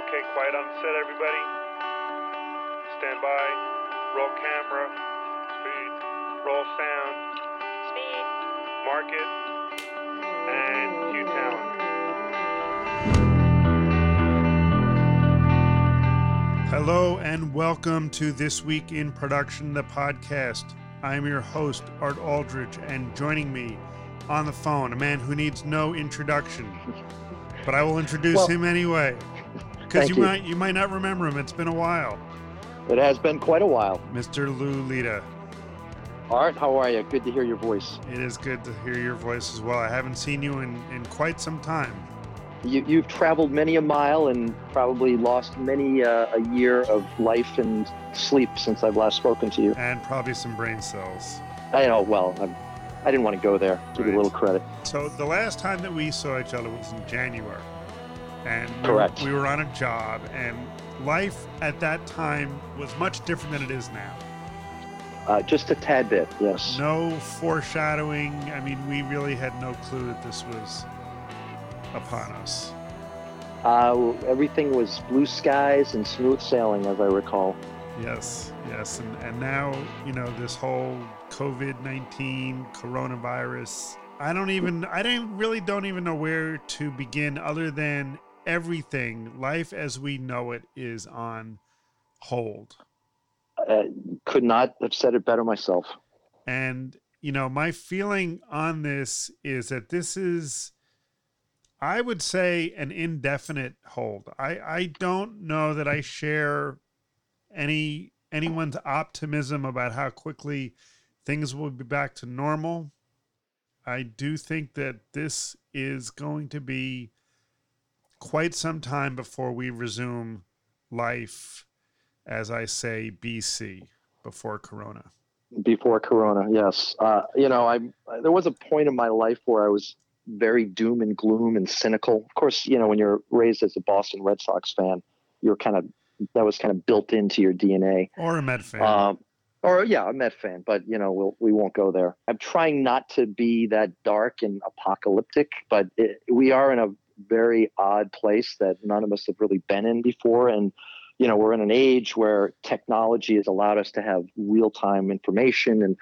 Okay, quiet on set, everybody. Stand by. Roll camera. Speed. Roll sound. Speed. Market. And cue talent. Hello and welcome to This Week in Production, the podcast. I'm your host, Art Aldridge, and joining me on the phone, a man who needs no introduction, but I will introduce Well, him anyway. Because you you. might you might not remember him. It's been a while. It has been quite a while. Mr. Lou Lita. Art, how are you? Good to hear your voice. It is good to hear your voice as well. I haven't seen you in, in quite some time. You, you've traveled many a mile and probably lost many uh, a year of life and sleep since I've last spoken to you. And probably some brain cells. I know, well, I'm, I didn't want to go there. Give you a little credit. So the last time that we saw each other was in January, and we Correct. were, we were on a job, and life at that time was much different than it is now. Uh, just a tad bit, yes. No foreshadowing. I mean, we really had no clue that this was upon us. Uh, everything was blue skies and smooth sailing, as I recall. Yes, yes, and and now you know this whole COVID nineteen coronavirus. I don't even. I don't really don't even know where to begin, other than everything. Life as we know it is on hold, Uh, could not have said it better myself. and you know my feeling on this is that this is. I would say an indefinite hold. I, I don't know that I share any anyone's optimism about how quickly things will be back to normal. I do think that this is going to be quite some time before we resume life, as I say, BC, before Corona. before corona yes uh, you know i there was a point in my life where i was very doom and gloom and cynical of course you know when you're raised as a boston red sox fan you're kind of that was kind of built into your dna Or a Met fan. um, or yeah a met fan but you know we'll, we won't go there i'm trying not to be that dark and apocalyptic but it, we are in a very odd place that none of us have really been in before. And you know we're in an age where technology has allowed us to have real-time information and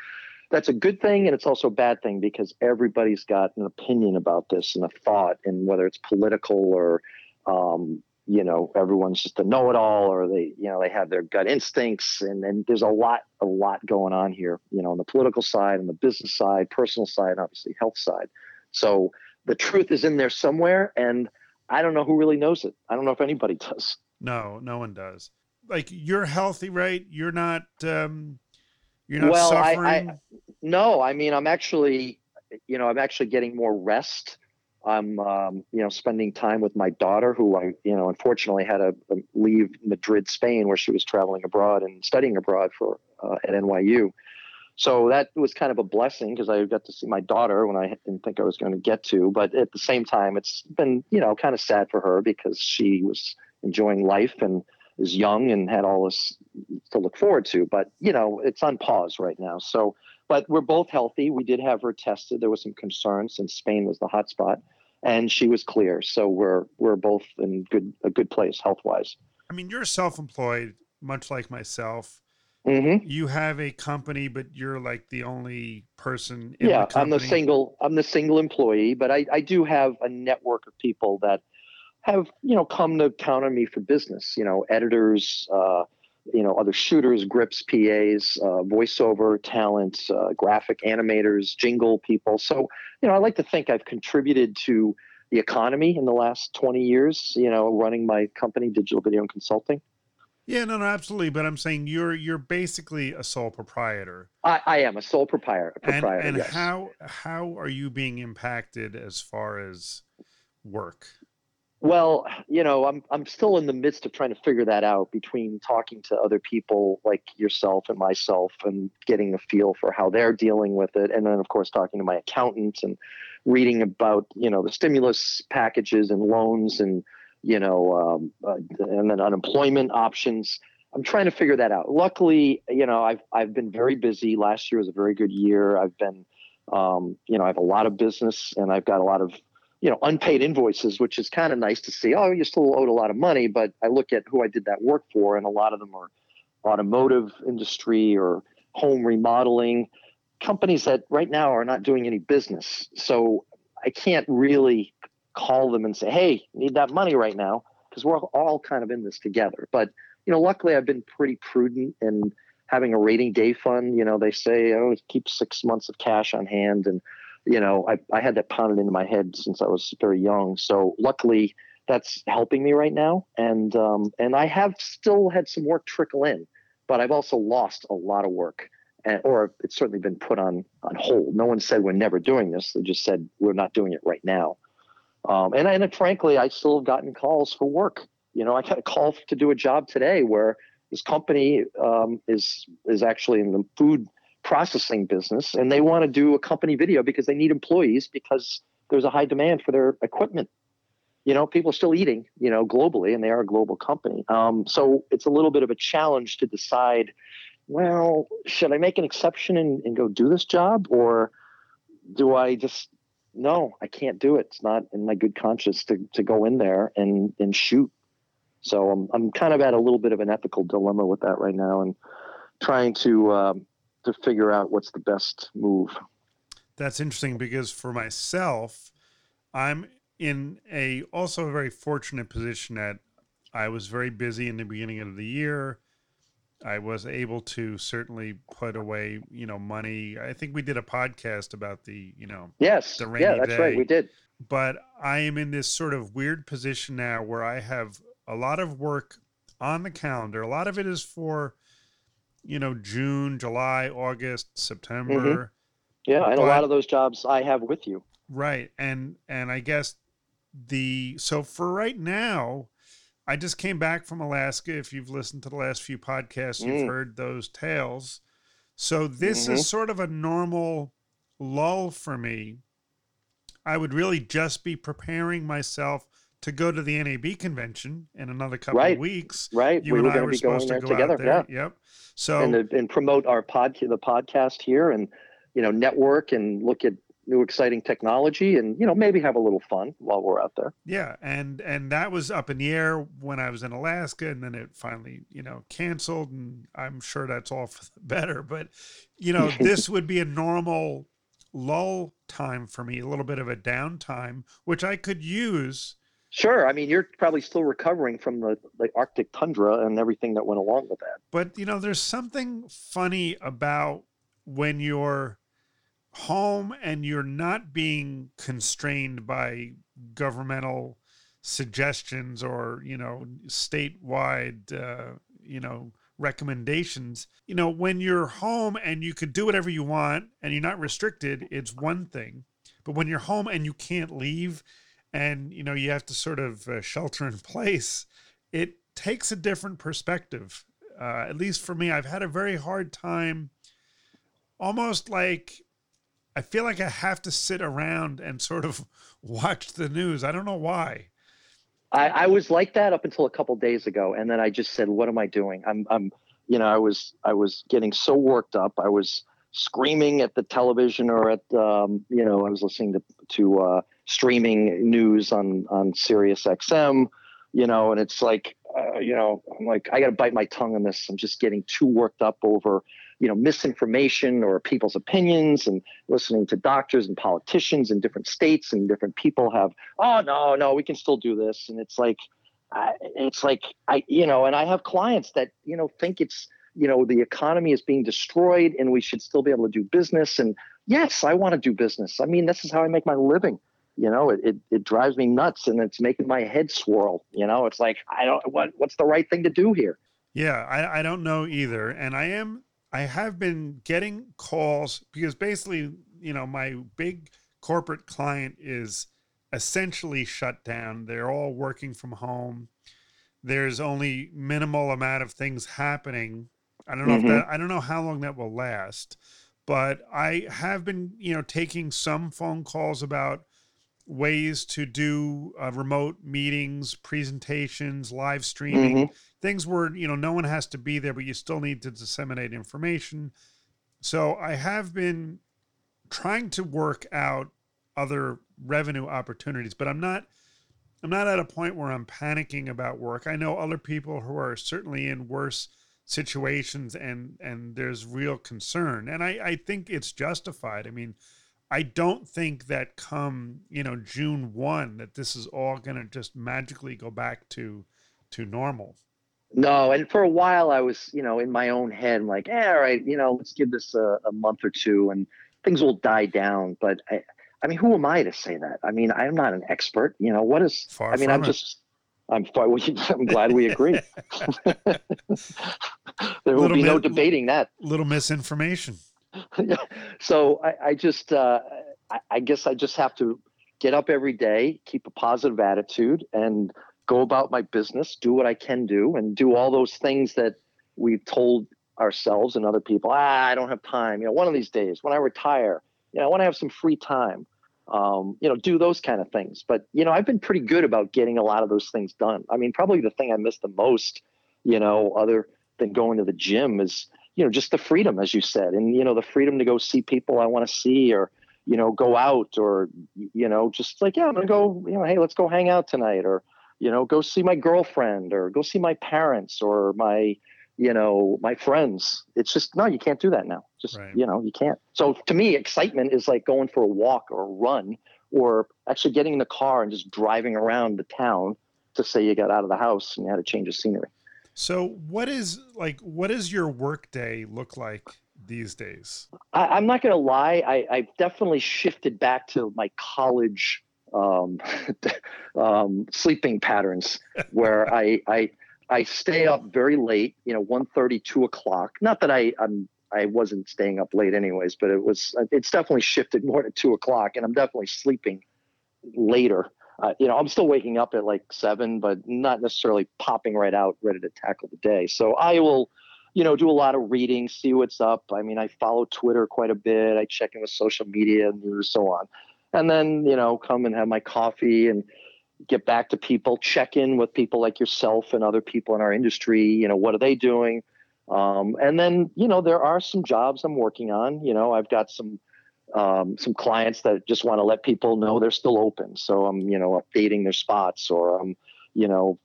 that's a good thing and it's also a bad thing because everybody's got an opinion about this and a thought and whether it's political or um, you know everyone's just a know-it-all or they you know they have their gut instincts and, and there's a lot a lot going on here you know on the political side and the business side personal side and obviously health side. So the truth is in there somewhere and i don't know who really knows it i don't know if anybody does no, no one does. Like you're healthy, right? You're not. Um, you're not Well, I- I- suffering. No, I mean, I'm actually, you know, I'm actually getting more rest. I'm, um, you know, spending time with my daughter, who I, you know, unfortunately had to leave Madrid, Spain, where she was traveling abroad and studying abroad for uh, at NYU. So that was kind of a blessing because I got to see my daughter when I didn't think I was going to get to. But at the same time, it's been, you know, kind of sad for her because she was enjoying life and is young and had all this to look forward to. But you know, it's on pause right now. So but we're both healthy. We did have her tested. There was some concern since Spain was the hotspot, and she was clear. So we're we're both in good a good place health wise. I mean, you're self-employed, much like myself. Mm-hmm. You have a company, but you're like the only person. In Yeah, the I'm the single I'm the single employee, but I I do have a network of people that have you know come to count on me for business. You know, editors. Uh, you know, other shooters, grips, PAs, uh, voiceover talent, uh, graphic animators, jingle people. So, you know, I like to think I've contributed to the economy in the last 20 years, you know, running my company, Digital Video and Consulting. Yeah, no, no, absolutely. But I'm saying you're you're basically a sole proprietor. I, I am a sole proprietor. And and yes. how how are you being impacted as far as work? Well, you know, I'm I'm still in the midst of trying to figure that out between talking to other people like yourself and myself and getting a feel for how they're dealing with it and then of course talking to my accountant and reading about, you know, the stimulus packages and loans and you know, um, uh, and then unemployment options. I'm trying to figure that out. Luckily, you know, I've I've been very busy. Last year was a very good year. I've been um, you know, I have a lot of business and I've got a lot of you know, unpaid invoices, which is kind of nice to see. Oh, you still owed a lot of money, but I look at who I did that work for, and a lot of them are automotive industry or home remodeling companies that right now are not doing any business. So I can't really call them and say, "Hey, need that money right now," because we're all kind of in this together. But you know, luckily, I've been pretty prudent in having a rating day fund. You know, they say, "Oh, keep six months of cash on hand," and you know, I, I had that pounded into my head since I was very young. So luckily, that's helping me right now. And um, and I have still had some work trickle in, but I've also lost a lot of work, and, or it's certainly been put on on hold. No one said we're never doing this. They just said we're not doing it right now. Um, and and frankly, I still have gotten calls for work. You know, I got a call to do a job today where this company um, is is actually in the food processing business and they want to do a company video because they need employees because there's a high demand for their equipment you know people are still eating you know globally and they are a global company um, so it's a little bit of a challenge to decide well should i make an exception and, and go do this job or do i just no i can't do it it's not in my good conscience to, to go in there and and shoot so I'm, I'm kind of at a little bit of an ethical dilemma with that right now and trying to um, to figure out what's the best move. That's interesting because for myself, I'm in a also a very fortunate position that I was very busy in the beginning of the year. I was able to certainly put away, you know, money. I think we did a podcast about the, you know, yes, the rainy yeah, that's day. right, we did. But I am in this sort of weird position now where I have a lot of work on the calendar. A lot of it is for you know, June, July, August, September. Mm-hmm. Yeah, and but, a lot of those jobs I have with you. Right. And and I guess the so for right now, I just came back from Alaska. If you've listened to the last few podcasts, you've mm. heard those tales. So this mm-hmm. is sort of a normal lull for me. I would really just be preparing myself to go to the NAB convention in another couple right. of weeks. Right. You we and were I going were to be going supposed there to go together. out there. Yeah. Yep. So and, and promote our pod the podcast here and you know network and look at new exciting technology and you know maybe have a little fun while we're out there. Yeah, and and that was up in the air when I was in Alaska, and then it finally you know canceled, and I'm sure that's all for the better. But you know this would be a normal lull time for me, a little bit of a downtime, which I could use Sure. I mean, you're probably still recovering from the, the Arctic tundra and everything that went along with that. But, you know, there's something funny about when you're home and you're not being constrained by governmental suggestions or, you know, statewide, uh, you know, recommendations. You know, when you're home and you can do whatever you want and you're not restricted, it's one thing. But when you're home and you can't leave, and you know you have to sort of uh, shelter in place it takes a different perspective uh, at least for me i've had a very hard time almost like i feel like i have to sit around and sort of watch the news. I don't know why. I, I was like that up until a couple days ago and then i just said what am i doing? I'm i'm you know i was i was getting so worked up. I was screaming at the television or at um, you know i was listening to to uh, streaming news on on Sirius XM, you know, and it's like, uh, you know, I'm like, I got to bite my tongue on this. I'm just getting too worked up over, you know, misinformation or people's opinions and listening to doctors and politicians in different states and different people have, oh no, no, we can still do this, and it's like, I, it's like I, you know, and I have clients that you know think it's you know the economy is being destroyed and we should still be able to do business. And yes i want to do business. I mean this is how i make my living. You know it, it, it drives me nuts and it's making my head swirl. You know it's like i don't what what's the right thing to do here? Yeah i, I don't know either. And i am i have been getting calls because basically you know my big corporate client is essentially shut down they're all working from home there's only minimal amount of things happening i don't know mm-hmm. if that i don't know how long that will last but i have been you know taking some phone calls about ways to do uh, remote meetings, presentations, live streaming, mm-hmm. Things where you know no one has to be there, but you still need to disseminate information. So I have been trying to work out other revenue opportunities. But I'm not I'm not at a point where I'm panicking about work. I know other people who are certainly in worse situations and and there's real concern. And I, I think it's justified. I mean, I don't think that come, you know, June 1 that this is all going to just magically go back to to normal. No, and for a while I was, you know, in my own head, like, eh, all right, you know, let's give this a, a month or two and things will die down. But I, I mean, who am I to say that? I mean, I'm not an expert. You know, what is? Far I mean, I'm it. just. I'm far. I'm glad we agree. there will Little be no bit- debating that. Little misinformation. so I, I just, uh, I, I guess I just have to get up every day, keep a positive attitude, and go about my business, do what I can do, and do all those things that we've told ourselves and other people. Ah, I don't have time. You know, one of these days when I retire, you know, I want to have some free time. Um, you know, do those kind of things. But you know, I've been pretty good about getting a lot of those things done. I mean, probably the thing I miss the most, you know, other than going to the gym is you know just the freedom as you said and you know the freedom to go see people i want to see or you know go out or you know just like yeah i'm gonna go you know hey let's go hang out tonight or you know go see my girlfriend or go see my parents or my you know my friends it's just no you can't do that now just Right. you know you can't so to me excitement is like going for a walk or a run or actually getting in the car and just driving around the town to say you got out of the house and you had a change of scenery So what is like what does your workday look like these days? I, I'm not going to lie. I, I've definitely shifted back to my college um, um, sleeping patterns, where I, I I stay up very late. You know, 1.30, 2 o'clock. Not that I I'm I wasn't staying up late anyways, but it was it's definitely shifted more to two o'clock, and I'm definitely sleeping later. Uh, you know, I'm still waking up at like seven, but not necessarily popping right out, ready to tackle the day. So I will you know, do a lot of reading, see what's up. I mean, I follow Twitter quite a bit. I check in with social media and news, so on. And then, you know, come and have my coffee and get back to people, check in with people like yourself and other people in our industry. You know, what are they doing? Um, and then, you know, there are some jobs I'm working on. You know, I've got some um, some clients that just want to let people know they're still open. So I'm, you know, updating their spots or I'm, you know,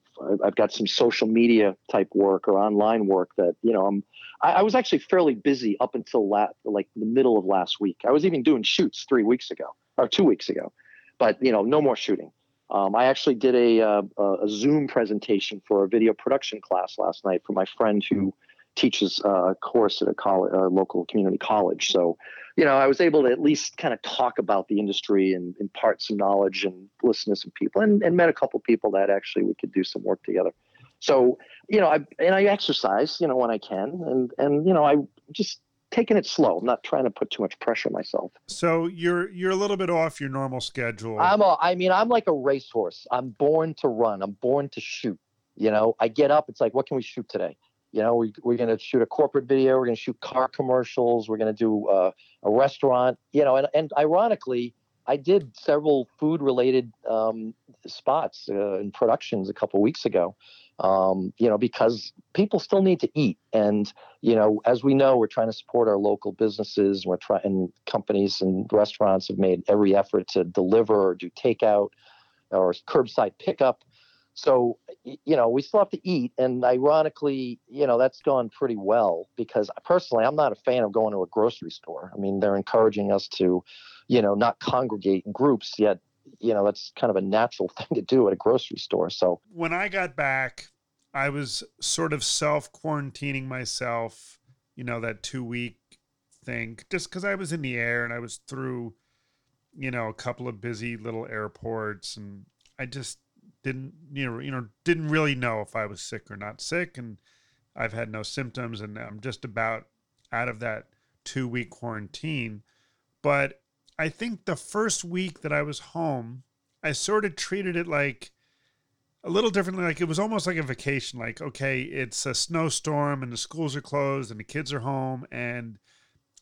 I've got some social media type work or online work that you know I'm. I, I was actually fairly busy up until la- like the middle of last week. I was even doing shoots three weeks ago or two weeks ago, but you know no more shooting. Um, I actually did a, uh, a Zoom presentation for a video production class last night for my friend who teaches uh, a course at a college, a local community college. So, you know, I was able to at least kind of talk about the industry and impart some knowledge and listen to some people and, and met a couple people that actually we could do some work together. So, you know, I and I exercise, you know, when I can, and and you know, I just taking it slow. I'm not trying to put too much pressure on myself. So you're you're a little bit off your normal schedule. I'm a, I mean, I'm like a racehorse. I'm born to run. I'm born to shoot. You know, I get up. It's like, what can we shoot today? You know, we, we're going to shoot a corporate video. We're going to shoot car commercials. We're going to do uh, a restaurant. You know, and, and ironically, I did several food related um, spots uh, and productions a couple weeks ago. Um, you know, because people still need to eat, and you know, as we know, we're trying to support our local businesses. We're trying, and companies and restaurants have made every effort to deliver or do takeout or curbside pickup. So, you know, we still have to eat. And ironically, you know, that's gone pretty well because personally, I'm not a fan of going to a grocery store. I mean, they're encouraging us to, you know, not congregate in groups, yet, you know, that's kind of a natural thing to do at a grocery store. So, when I got back, I was sort of self quarantining myself, you know, that two week thing, just because I was in the air and I was through, you know, a couple of busy little airports, and I just didn't, you know, you know, didn't really know if I was sick or not sick, and I've had no symptoms, and I'm just about out of that two week quarantine. But I think the first week that I was home, I sort of treated it like a little differently. Like it was almost like a vacation. Like, okay, it's a snowstorm and the schools are closed and the kids are home, and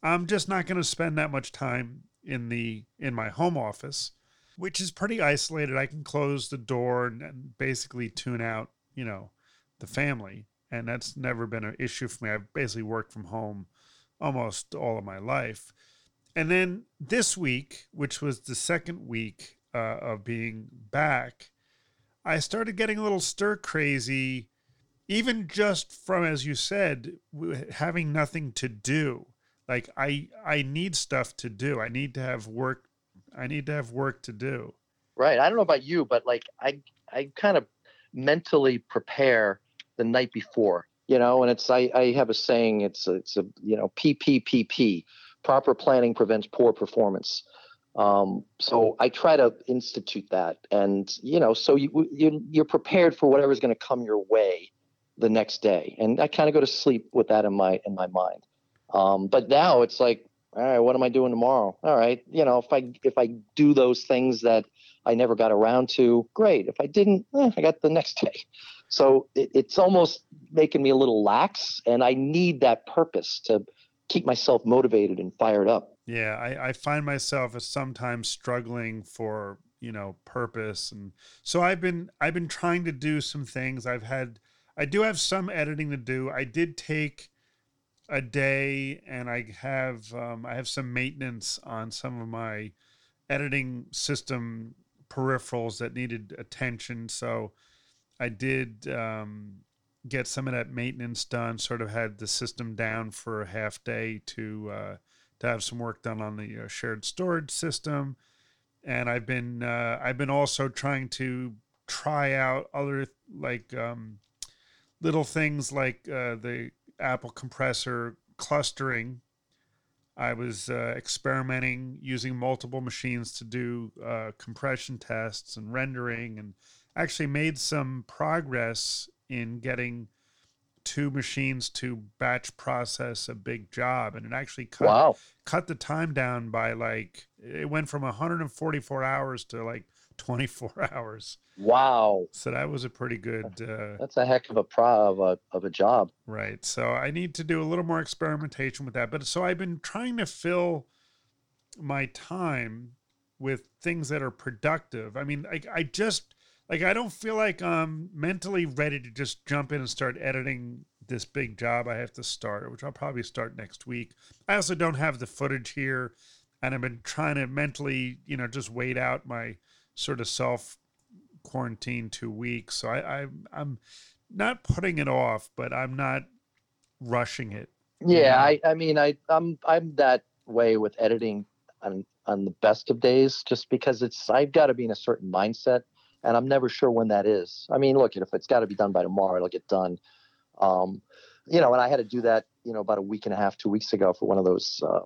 I'm just not going to spend that much time in the in my home office, which is pretty isolated. I can close the door and, and basically tune out, you know, the family, and that's never been an issue for me. I've basically worked from home almost all of my life. And then this week, which was the second week uh, of being back, I started getting a little stir crazy, even just from, as you said, having nothing to do. Like I, I need stuff to do. I need to have work. I need to have work to do. Right. I don't know about you, but like I, I kind of mentally prepare the night before, you know, and it's I, I have a saying. It's it's a you know PPPP. Proper planning prevents poor performance. Um, so I try to institute that, and you know, so you, you you're prepared for whatever's going to come your way the next day, and I kind of go to sleep with that in my in my mind. Um, but now it's like, all right, what am I doing tomorrow? All right, you know, if I if I do those things that I never got around to, great. If I didn't, eh, I got the next day. So it, it's almost making me a little lax, and I need that purpose to keep myself motivated and fired up. Yeah, I, I find myself sometimes struggling for you know purpose, and so I've been I've been trying to do some things. I've had I do have some editing to do. I did take a day, and I have um, I have some maintenance on some of my editing system peripherals that needed attention. So I did um, get some of that maintenance done. Sort of had the system down for a half day to uh, to have some work done on the uh, shared storage system, and I've been uh, I've been also trying to try out other like um, little things like uh, the Apple compressor clustering. I was uh, experimenting using multiple machines to do uh, compression tests and rendering, and actually made some progress in getting two machines to batch process a big job. And it actually cut wow. cut the time down by like it went from 144 hours to like 24 hours. Wow. So that was a pretty good uh, that's a heck of a pro of a, of a job. Right. So i need to do a little more experimentation with that. But so i've been trying to fill my time with things that are productive. I mean i, I just like I don't feel like I'm mentally ready to just jump in and start editing this big job I have to start, which I'll probably start next week. I also don't have the footage here, and I've been trying to mentally, you know, just wait out my sort of self quarantine two weeks. So I, I I'm not putting it off, but I'm not rushing it. Yeah, I, I mean I I'm I'm that way with editing on on the best of days just because it's I've got to be in a certain mindset and I'm never sure when that is. I mean, look, if it's got to be done by tomorrow, it'll get done. Um, you know, and I had to do that, you know, about a week and a half, two weeks ago for one of those uh,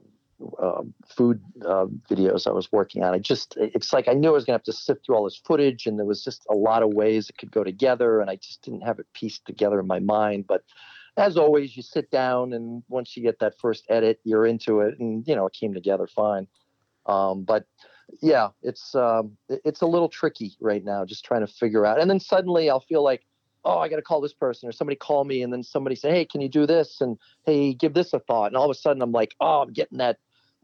uh, food uh, videos I was working on. I just, it's like I knew I was going to have to sift through all this footage, and there was just a lot of ways it could go together, and I just didn't have it pieced together in my mind. But as always, you sit down, and once you get that first edit, you're into it, and you know, it came together fine. Um, but yeah, it's um, it's a little tricky right now, just trying to figure out. And then suddenly I'll feel like, oh, I got to call this person, or somebody call me, and then somebody say, hey, can you do this? And hey, give this a thought. And all of a sudden I'm like, oh, I'm getting that,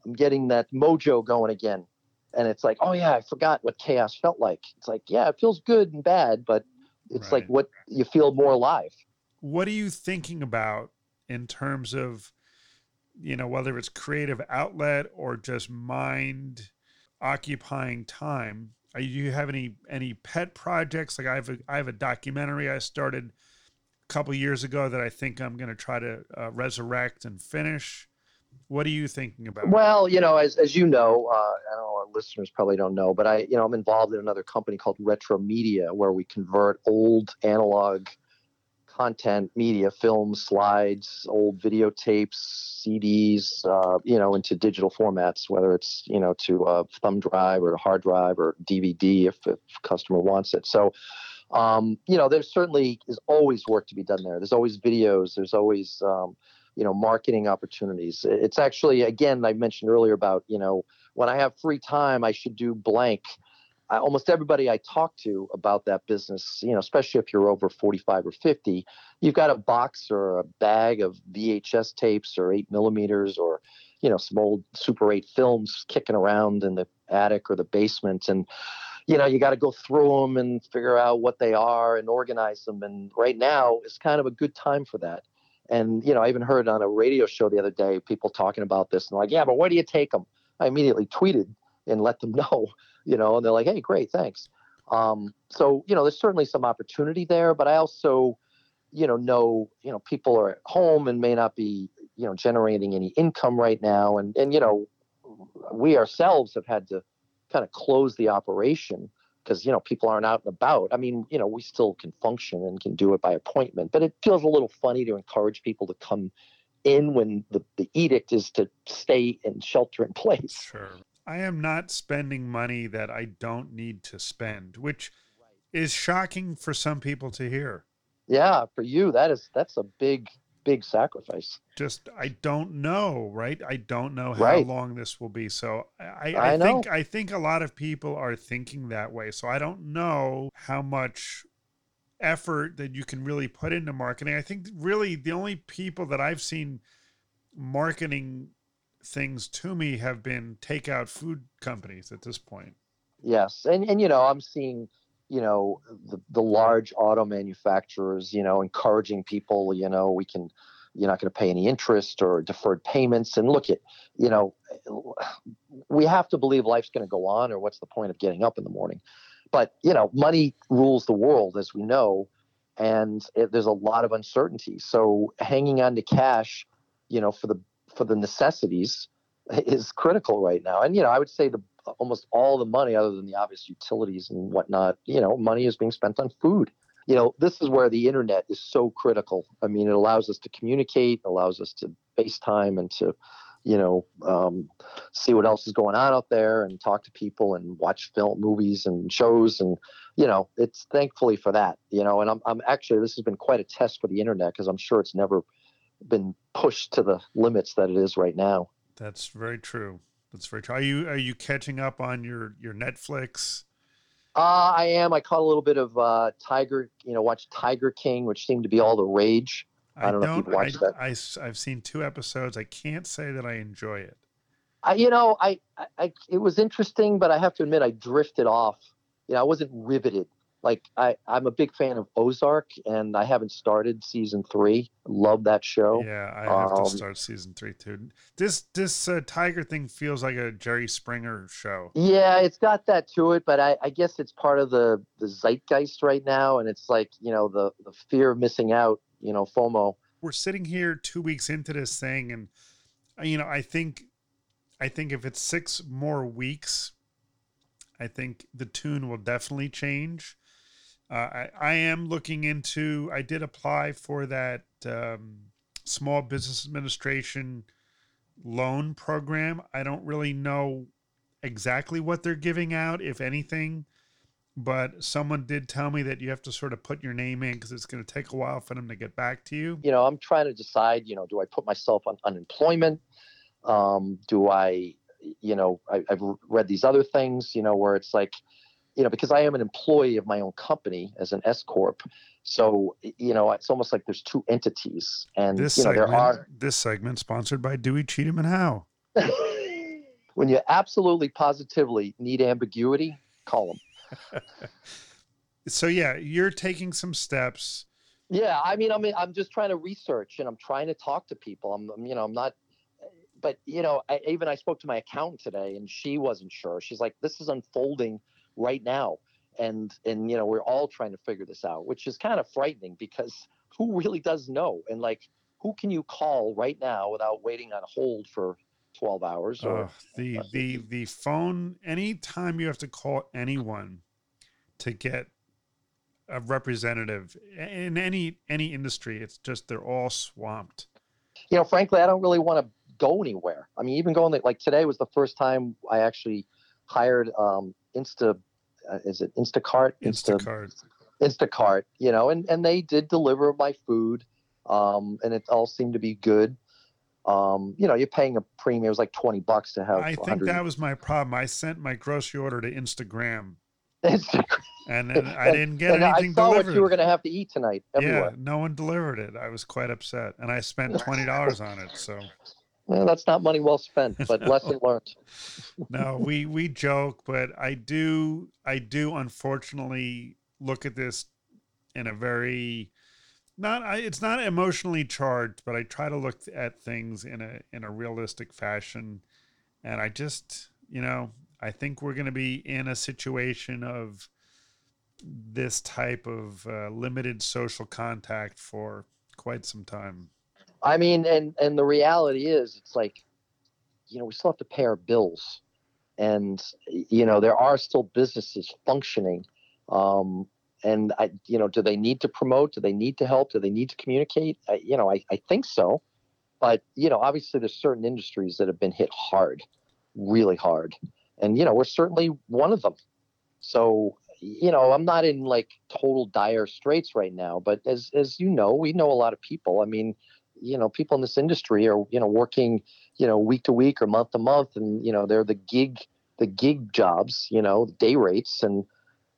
I'm getting that mojo going again. And it's like, oh yeah, I forgot what chaos felt like. It's like, yeah, it feels good and bad, but it's right. like what you feel more alive. What are you thinking about in terms of, you know, whether it's creative outlet or just mind occupying time. Do you have any any pet projects? Like I have a I have a documentary I started a couple years ago that I think I'm going to try to uh, resurrect and finish. What are you thinking about? Well, you know, as, as you know, uh, I know our listeners probably don't know, but I, you know, I'm involved in another company called Retro Media, where we convert old analog content media, films, slides, old videotapes, CDs, uh, you know, into digital formats, whether it's, you know, to a thumb drive or a hard drive or DVD if, if customer wants it. So, um, you know, there certainly is always work to be done there. There's always videos. There's always, um, you know, marketing opportunities. It's actually, again, I mentioned earlier about, you know, when I have free time, I should do blank I, almost everybody I talk to about that business, you know, especially if you're over 45 or 50, you've got a box or a bag of VHS tapes or eight millimeters or, you know, some old Super 8 films kicking around in the attic or the basement. And, you know, you got to go through them and figure out what they are and organize them. And right now is kind of a good time for that. And, you know, I even heard on a radio show the other day people talking about this and like, yeah, but where do you take them? I immediately tweeted and let them know, you know, and they're like, hey, great, thanks. Um, so, you know, there's certainly some opportunity there, but I also, you know, know, you know, people are at home and may not be, you know, generating any income right now. And, and, you know, we ourselves have had to kind of close the operation because, you know, people aren't out and about. I mean, you know, we still can function and can do it by appointment, but it feels a little funny to encourage people to come in when the, the edict is to stay and shelter in place. Sure. I am not spending money that I don't need to spend, which is shocking for some people to hear. Yeah, for you, that is that's a big, big sacrifice. Just I don't know, right? I don't know how Right. long this will be. So I, I I, think I think a lot of people are thinking that way. So I don't know how much effort that you can really put into marketing. I think really the only people that I've seen marketing things to me have been takeout food companies at this point. Yes, and and you know, I'm seeing, you know, the the large auto manufacturers, you know, encouraging people, you know, we can, you're not going to pay any interest or deferred payments, and look at, you know, we have to believe life's going to go on, or what's the point of getting up in the morning? But you know, money rules the world, as we know, and it, there's a lot of uncertainty. So hanging on to cash, you know, for the for the necessities is critical right now. And you know, I would say the almost all the money, other than the obvious utilities and whatnot, you know, money is being spent on food. You know, this is where the internet is so critical. I mean, it allows us to communicate, allows us to FaceTime and to, you know, um, see what else is going on out there and talk to people and watch film, movies and shows. And, you know, it's thankfully for that, you know, and I'm, I'm actually, this has been quite a test for the internet because I'm sure it's never been pushed to the limits that it is right now. That's very true. That's very true. Are you are you catching up on your your Netflix? Uh, I am. I caught a little bit of uh, Tiger, you know, watched Tiger King, which seemed to be all the rage. I don't know if you've watched that. I, have seen two episodes. I can't say that I enjoy it. I, you know, I, I, I, it was interesting, but I have to admit, I drifted off. You know, I wasn't riveted. Like I, I'm a big fan of Ozark, and I haven't started season three. Love that show. Yeah, I have Um, to start season three too. This this uh, Tiger thing feels like a Jerry Springer show. Yeah, it's got that to it, but I, I guess it's part of the the zeitgeist right now, and it's like you know the the fear of missing out. You know, FOMO. We're sitting here two weeks into this thing, and uh, you know, I think, I think if it's six more weeks, I think the tune will definitely change. Uh, I, I am looking into. I did apply for that um, small business administration loan program. I don't really know exactly what they're giving out, if anything, but someone did tell me that you have to sort of put your name in because it's going to take a while for them to get back to you. you know, I'm trying to decide, you know, do I put myself on unemployment? Um, do I, you know, I, I've read these other things, you know, where it's like, you know, because I am an employee of my own company as an S corp, so you know, it's almost like there's two entities, and This you know, segment, there are. this segment sponsored by Dewey Cheatham and Howe. when you absolutely positively need ambiguity, call them. So yeah, you're taking some steps. Yeah, I mean, I mean, I'm just trying to research and I'm trying to talk to people. I'm, I'm, you know, I'm not, but you know, I, even I spoke to my accountant today, and she wasn't sure. She's like, "This is unfolding right now," and and you know, we're all trying to figure this out, which is kind of frightening because who really does know? And like, who can you call right now without waiting on hold for 12 hours? Or Uh, the the the phone. Anytime you have to call anyone to get a representative in any any industry, it's just they're all swamped. you know, frankly, I don't really want to go anywhere. I mean, even going like today was the first time I actually hired um, Insta. Uh, is it Instacart? Insta Instacart. Instacart. You know, and and they did deliver my food, um, and it all seemed to be good. Um, you know, you're paying a premium. It was like twenty bucks to have. I think 100 that was my problem. I sent my grocery order to Instagram, Instacart. and then I didn't get and I anything saw delivered. what you were going to have to eat tonight. Everywhere. Yeah, no one delivered it. I was quite upset, and I spent twenty dollars on it. So Well, that's not money well spent, but No. lesson learned. no, we we joke, but I do I do unfortunately look at this in a very not I, it's not emotionally charged, but I try to look at things in a in a realistic fashion. And I just, you know, I think we're going to be in a situation of this type of uh, limited social contact for quite some time. I mean, and and the reality is, it's like, you know, we still have to pay our bills, and you know, there are still businesses functioning. Um, and I, you know, do they need to promote? Do they need to help? Do they need to communicate? I, you know, I, I think so, but you know, obviously, there's certain industries that have been hit hard, really hard, and you know, we're certainly one of them. So you know, I'm not in like total dire straits right now, but as as you know, we know a lot of people. I mean, you know, people in this industry are you know working, you know, week to week or month to month, and you know, they're the gig the gig jobs, you know, day rates, and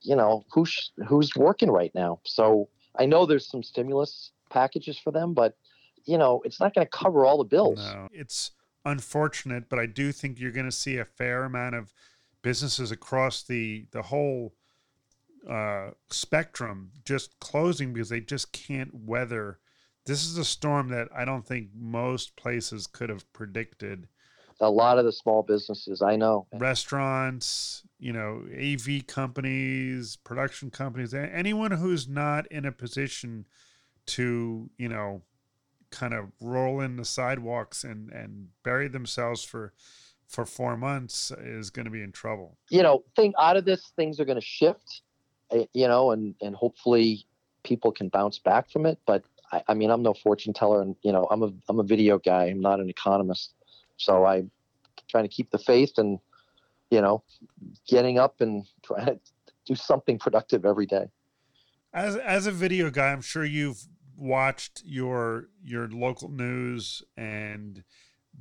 you know, who's who's working right now. So I know there's some stimulus packages for them, but you know, it's not going to cover all the bills. No, it's unfortunate, but I do think you're going to see a fair amount of businesses across the the whole uh, spectrum just closing because they just can't weather. This is a storm that I don't think most places could have predicted. A lot of the small businesses, I know. Restaurants, you know, AV companies, production companies, anyone who's not in a position to, you know, kind of roll in the sidewalks and and bury themselves for for four months is going to be in trouble. You know, think out of this, things are going to shift eh, you know, and and hopefully people can bounce back from it. But I, I mean, I'm no fortune teller, and you know, I'm a I'm a video guy. I'm not an economist, so I trying to keep the faith and you know, getting up and trying to do something productive every day. As as a video guy, I'm sure you've watched your your local news and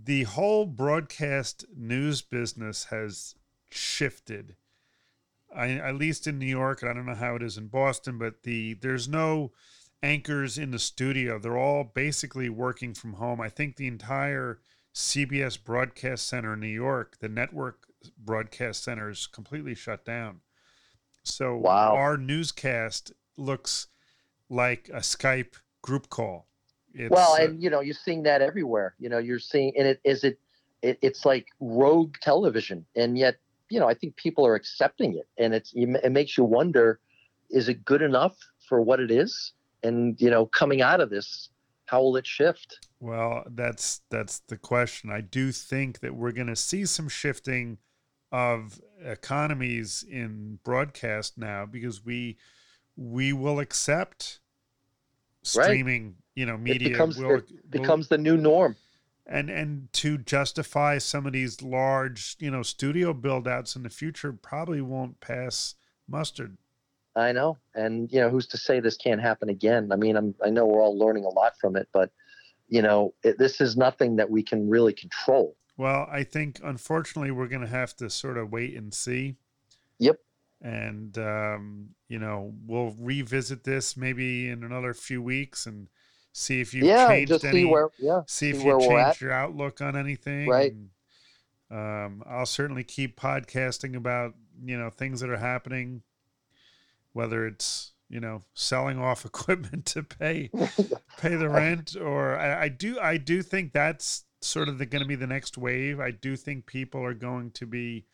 the whole broadcast news business has shifted I, at least in New York, and I don't know how it is in Boston, but the there's no anchors in the studio. They're all basically working from home. I think the entire CBS broadcast center in New York, the network broadcast center is completely shut down. So wow. our newscast looks like a Skype group call. It's, well, uh, and you know, you're seeing that everywhere. You know, you're seeing, and it is it, it it's like rogue television, and yet you know, I think people are accepting it, and it's it makes you wonder: is it good enough for what it is? And you know, coming out of this, how will it shift? Well, that's that's the question. I do think that we're going to see some shifting of economies in broadcast now because we we will accept streaming, right. you know, media it becomes, will, it becomes will, the new norm and and to justify some of these large you know studio build outs in the future probably won't pass mustard i know. And you know who's to say this can't happen again? I mean i'm i know we're all learning a lot from it but you know it, this is nothing that we can really control. Well i think unfortunately we're going to have to sort of wait and see. Yep. And um, you know we'll revisit this maybe in another few weeks and see if you yeah, changed just any, see where yeah see, see if you changed your outlook on anything. Right. And, um, I'll certainly keep podcasting about you know things that are happening whether it's you know selling off equipment to pay pay the rent or I, I do I do think that's sort of going to be the next wave. I do think people are going to be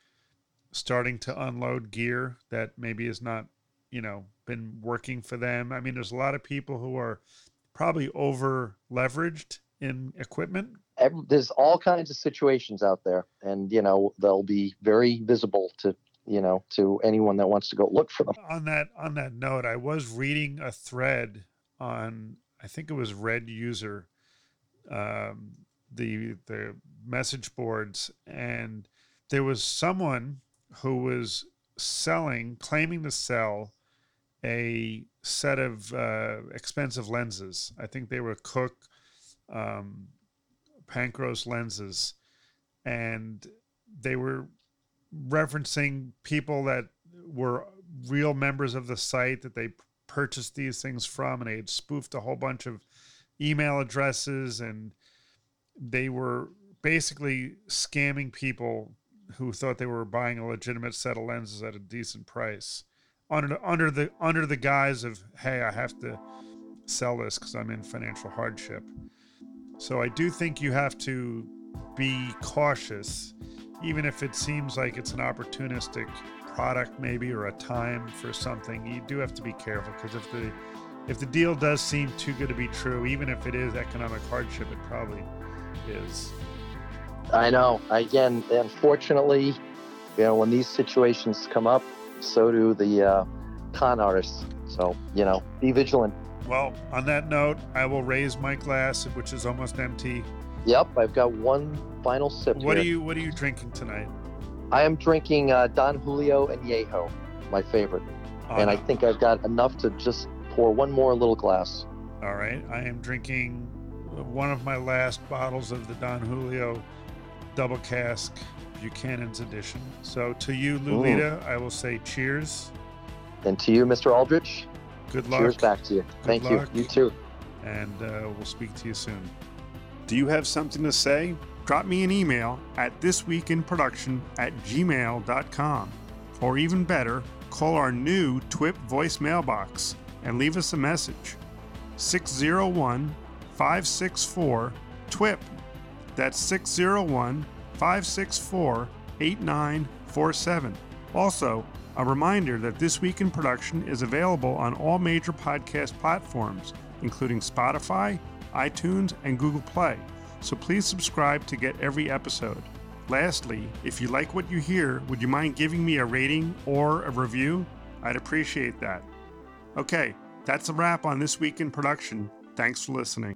starting to unload gear that maybe is not you know been working for them. I mean there's a lot of people who are probably over leveraged in equipment. Every, there's all kinds of situations out there, and you know they'll be very visible to you know to anyone that wants to go look for them. On that on that note, I was reading a thread on I think it was Red User, um, the the message boards, and there was someone who was selling, claiming to sell a set of uh, expensive lenses. I think they were Cooke um, Panchros lenses, and they were referencing people that were real members of the site that they purchased these things from, and they had spoofed a whole bunch of email addresses, and they were basically scamming people who thought they were buying a legitimate set of lenses at a decent price under under the under the guise of hey, I have to sell this because I'm in financial hardship. So I do think you have to be cautious even if it seems like it's an opportunistic product maybe or a time for something, you do have to be careful because if the if the deal does seem too good to be true, even if it is economic hardship, it probably is. I know. Again, unfortunately, you know, when these situations come up, so do the uh, con artists. So, you know, be vigilant. Well, on that note, I will raise my glass, which is almost empty. Yep, I've got one final sip. What here. are you What are you drinking tonight? I am drinking uh, Don Julio Añejo, my favorite, Oh, and I think I've got enough to just pour one more little glass. All right, I am drinking one of my last bottles of the Don Julio double cask Buchanan's edition. So to you, Lulita, I will say cheers. And to you, Mr. Aldrich, Good luck. cheers back to you. Thank luck. you. You too. and uh, we'll speak to you soon. Do you have something to say? Drop me an email at thisweekinproduction at gmail.com. Or even better, call our new TWIP voicemail box and leave us a message. 601 564 TWIP. That's 601 564 8947. Also, a reminder that This Week in Production is available on all major podcast platforms, including Spotify, iTunes, and Google Play. So please subscribe to get every episode. Lastly, if you like what you hear, would you mind giving me a rating or a review? I'd appreciate that. Okay, that's a wrap on This Week in Production. Thanks for listening.